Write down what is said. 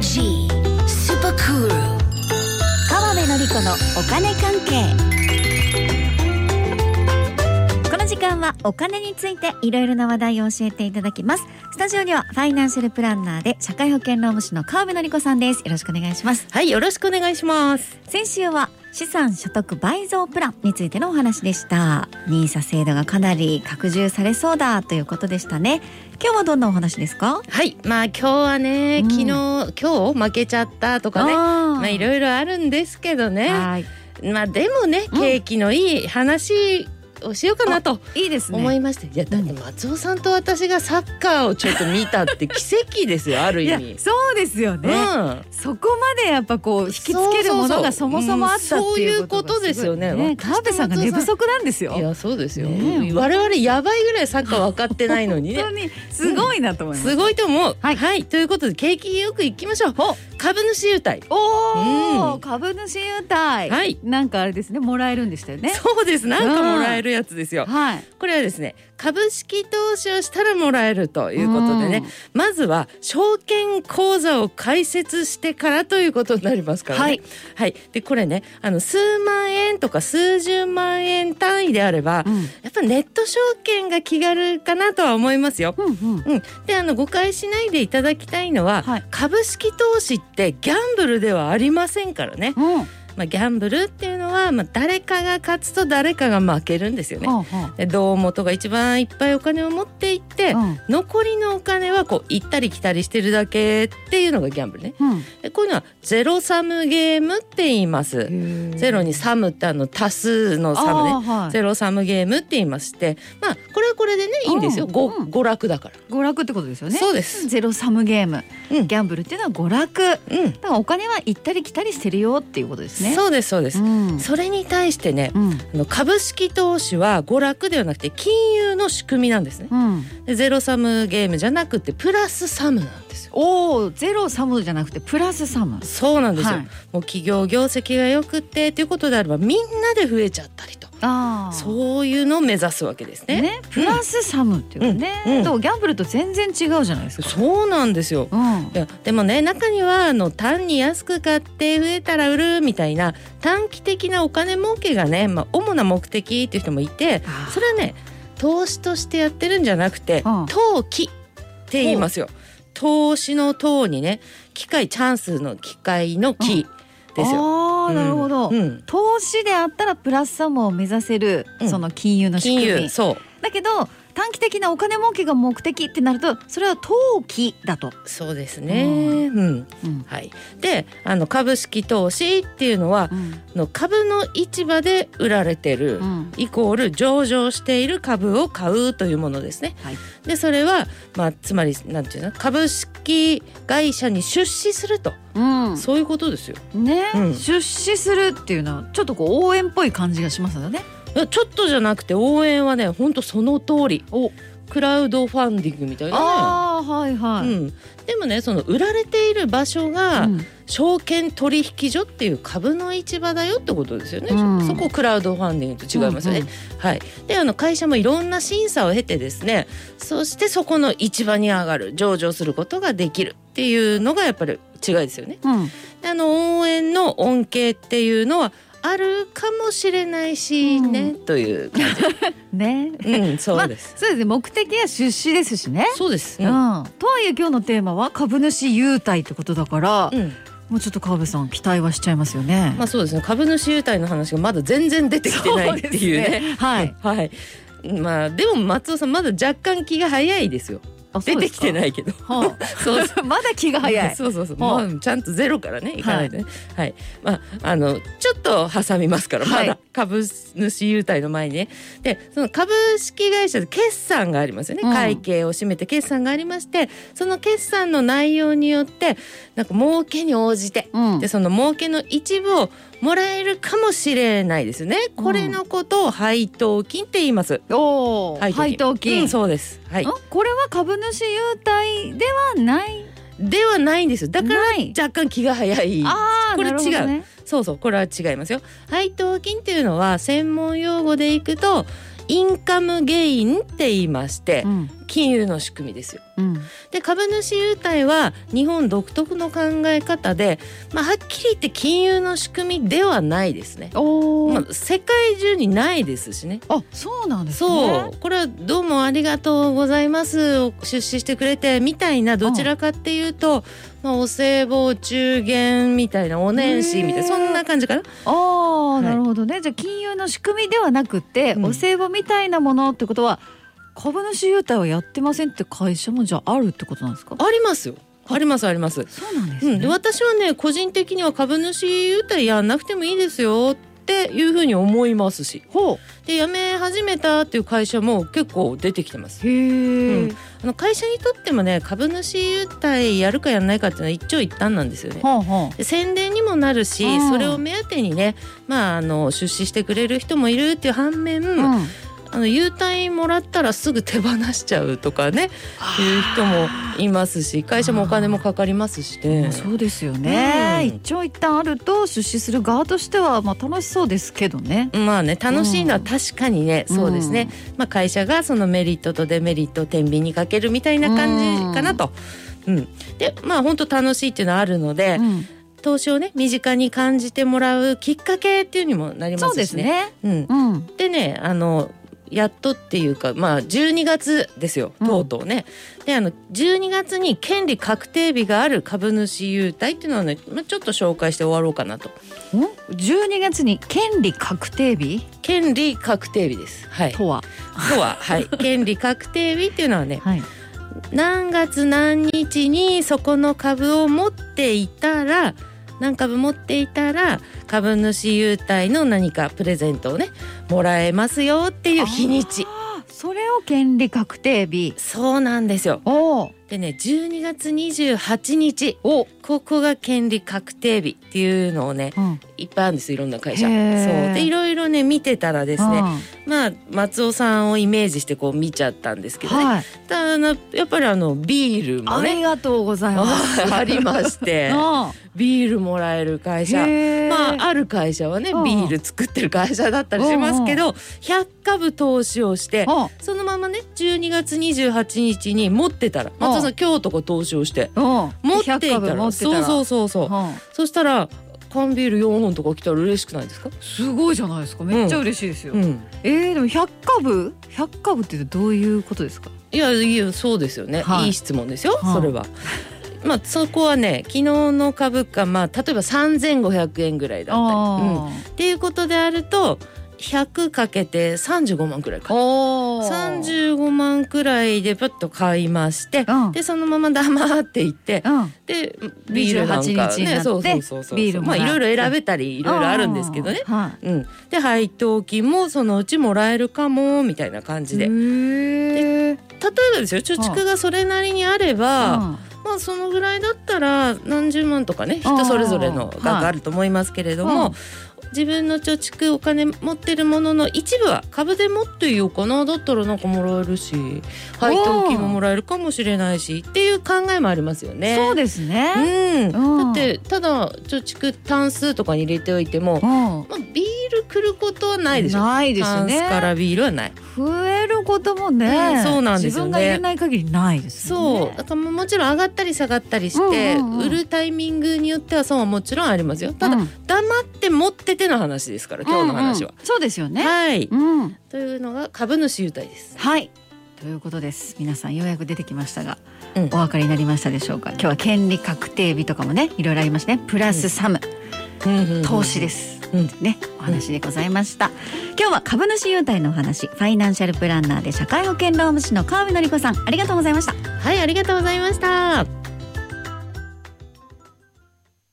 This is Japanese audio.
G Super Cool 川辺典子のお金関係。この時間はお金についていろいろな話題を教えていただきます。スタジオにはファイナンシャルプランナーで社会保険労務士の川辺典子さんです。よろしくお願いします。はい、よろしくお願いします。先週は資産所得倍増プランについてのお話でした。ニーサ制度がかなり拡充されそうだということでしたね。今日はどんなお話ですか？はい、まあ今日はね、うん。昨日今日負けちゃったとかね、まあいろいろあるんですけどね。はい。まあでもね、うん。景気のいい話をしようかなといいですね。思いまして、いやだって松尾さんと私がサッカーをちょっと見たって奇跡ですよ、ある意味。そうですよね、うん。そこまでやっぱこう引きつけるものがそもそもあったっていうことがそういうことですよね。ね川辺さんが寝不足なんですよ。いやそうですよ、ね。え我々やばいぐらいサッカー分かってないのにね。本当にすごいなと思います、すごいと思う。はい。はい、ということで景気よくいきましょう株主優待。おお、うん。株主優待、はい。なんかあれですねもらえるんでしたよね。そうです。なんかもらえるやつですよ。はい。これはですね株式投資をしたらもらえるということでね、まずは証券口座を開設してからということになりますからね。はい、はい。でこれねあの数万円とか数十万円単位であれば、うん。やっぱネット証券が気軽かなとは思いますよ。うんうん。うん、であの誤解しないでいただきたいのは、はい。株式投資ってギャンブルではありませんからね。うんまあ、ギャンブルっていうのは、まあ、誰かが勝つと誰かが負けるんですよね。で胴元が一番いっぱいお金を持っていって、うん残りのお金はこう行ったり来たりしてるだけっていうのがギャンブルね。うんでこういうのはゼロサムゲームって言います。ゼロにサムってあの多数のサムね。はいゼロサムゲームって言いまして、まあこれはこれでねいいんですよ。ごうんうん娯楽だから。娯楽ってことですよねそうです。ゼロサムゲーム、うんギャンブルっていうのは娯楽だうん。からお金は行ったり来たりしてるよっていうことですねそうですそうです。んそれに対してね、うんあの株式投資は娯楽ではなくて金融の仕組みなんですね。うん、でゼロサムゲームじゃなくてプラスサムなんですよ。おおゼロサムじゃなくてプラスサムそうなんですよ。はいもう企業業績が良くってということであればみんなで増えちゃったりとああそういうのを目指すわけですね。ね。プラスサムっていうかね、うん。うん。だからギャンブルと全然違うじゃないですか。そうなんですよ。うん。いやでもね中にはあの単に安く買って増えたら売るみたいな短期的なお金儲けがね、まあ、主な目的っていう人もいてそれはね投資としてやってるんじゃなくてうん。投機って言いますよ。投資の投にね機会チャンスの機会の機ですよ。ああなるほど、うん。うん投資であったらプラスサムを目指せる、うん。その金融の仕金組み。融そう。だけど短期的なお金儲けが目的ってなるとそれは投機だと、そうですね。ううん。うん。はい、であの株式投資っていうのはうん。の株の市場で売られてる、うん。イコール上場している株を買うというものですね。はい。でそれは、まあ、つまりなんていうの？株式会社に出資すると、うん。そういうことですよ。ね、うん。出資するっていうのはちょっとこう応援っぽい感じがしますよね。ちょっとじゃなくて応援はね本当その通り。お。クラウドファンディングみたいなね。ああはいはい。うん、でもねその売られている場所が、うん。証券取引所っていう株の市場だよってことですよね、うん。そこクラウドファンディングと違いますよね、うんうん。はい。であの会社もいろんな審査を経てですねそしてそこの市場に上がる上場することができるっていうのがやっぱり違いですよね。うん。であの応援の恩恵っていうのはあるかもしれないしね、という感 ね。じうんそうです、まあそうですね目的は出資ですしね。そうです、ううんん、とはいえ今日のテーマは株主優待ってことだから、うんもうちょっと川辺さん期待はしちゃいますよね。まあそうですね株主優待の話がまだ全然出てきてないっていうねそうねはい。はい。まあでも松尾さんまだ若干気が早いですよ。あ出てきてないいけど。はそうそう。あ、まだ気が早い。そうそうそう。はあまあちゃんとゼロからねいかないとね。はい。まああのちょっと挟みますから、はいまだ株主優待の前にね。でその株式会社で決算がありますよね。うん会計を占めて決算がありまして、その決算の内容によってなんか儲けに応じて。うんでその儲けの一部をもらえるかもしれないですよね。これのことを配当金って言います。おー配当金。うん、そうです。はいん。これは株主優待ではない？ではないんですよ。だから若干気が早い。ああ、これなるほどね。そうそう、これは違いますよ。配当金っていうのは専門用語でいくとインカムゲインって言いまして、うん。金融の仕組みですよ。うん。で株主優待は日本独特の考え方で、まあ、はっきり言って金融の仕組みではないですね。おお、まあ、世界中にないですしね。あそうなんですそねう。これはどうもありがとうございます。出資してくれてみたいなどちらかっていうと、まあ、お歳暮お中元みたいなお年始みたいなそんな感じかな。ああ、はい。なるほどね。じゃあ金融の仕組みではなくて、うん。お歳暮みたいなものってことは株主優待はやってませんって会社もじゃああるってことなんですか？ありますよ。ありますあります。そうなんですね、うん、で私はね個人的には株主優待やんなくてもいいですよっていうふうに思いますし。ほで辞め始めたっていう会社も結構出てきてます。うへえ、うん。あの会社にとってもね株主優待やるかやらないかっていうのは一長一短なんですよね。ほうほで宣伝にもなるし、うんそれを目当てにね、まあ、あの出資してくれる人もいるっていう反面、う、うん、あの優待もらったらすぐ手放しちゃうとかねいう人もいますし会社もお金もかかりますしね。そうですよね、うん。一長一短あると出資する側としてはまあ楽しそうですけどね。まあね楽しいのは確かにね、うんそうですね、まあ、会社がそのメリットとデメリットを天秤にかけるみたいな感じかなと。うん、でまあ本当楽しいっていうのはあるので、うん。投資をね身近に感じてもらうきっかけっていうにもなりますしね。そうですね。うん、うん。でねあのやっとっていうかまあ12月ですようんとうとうね。であの12月に権利確定日がある株主優待っていうのをね、まあ、ちょっと紹介して終わろうかなと。ん？12月に権利確定日？権利確定日です。はい。とは？とははい 権利確定日っていうのはねはい何月何日にそこの株を持っていたら何株持っていたら株主優待の何かプレゼントをねもらえますよっていう日にち。それを権利確定日。そうなんですよ。でね12月28日。お、ここが権利確定日っていうのをねうん、いっぱいあるんですいろんな会社。そう。でいろいろね見てたらですねうん。まあ松尾さんをイメージしてこう見ちゃったんですけどね、はい、ただやっぱりあのビールもありねがとうございます。ありましてあビールもらえる会社。まあある会社はねうん。ビール作ってる会社だったりしますけど100株投資をしてあそのままね12月28日に持ってたら松尾さん今日とか投資をしてうん。持ってい100たら。そうそうそうそう。うん。そしたら缶ビール4本とか来たら嬉しくないですか？すごいじゃないですか。めっちゃ嬉しいですよ。うん。えー、でも100株？100株ってどういうことですか？いやいやそうですよね、はい。い、い質問ですよ、はい。それは。まあそこはね昨日の株価まあ例えば3,500円ぐらいだったり、うん、っあていうことであると100かけて35万くらいーか。おー。35万くらいでパッと買いまして、うん。でそのまま黙っていって、うん。でビールなんか28日になってねそうそうそうそう。ビールまあいろいろ選べたりいろいろあるんですけどね。うん、で配当金もそのうちもらえるかもみたいな感じで。例へえ。えばですよ貯蓄がそれなりにあれば、まあそのぐらいだったら何十万とかね人それぞれの額はい。あると思いますけれども、うん自分の貯蓄お金持ってるものの一部は株で持っていようかなだったらなんかもらえるし配当金ももらえるかもしれないしっていう考えもありますよね。そうですね。うん、うんだってただ貯蓄単数とかに入れておいても、うん。まあ、ビール来ることはないでしょ。ないですタンスかね。らビールはない。増えることもね、うんそうなんですよね自分が入れない限りないですよね。そうだからもちろん上がったり下がったりして、うんうんうん売るタイミングによっては損はもちろんありますよただ、うん黙って持ってての話ですから今日の話は、うんうんそうですよね。はい、うん。というのが株主優待ですはい。ということです。皆さんようやく出てきましたが、うんお分かりになりましたでしょうか？今日は権利確定日とかもね、いろいろありますね。プラスサム、投資です。うんね、お話でございました。今日は株主優待のお話、ファイナンシャルプランナーで社会保険労務士の川辺典子さん、ありがとうございました。はいありがとうございました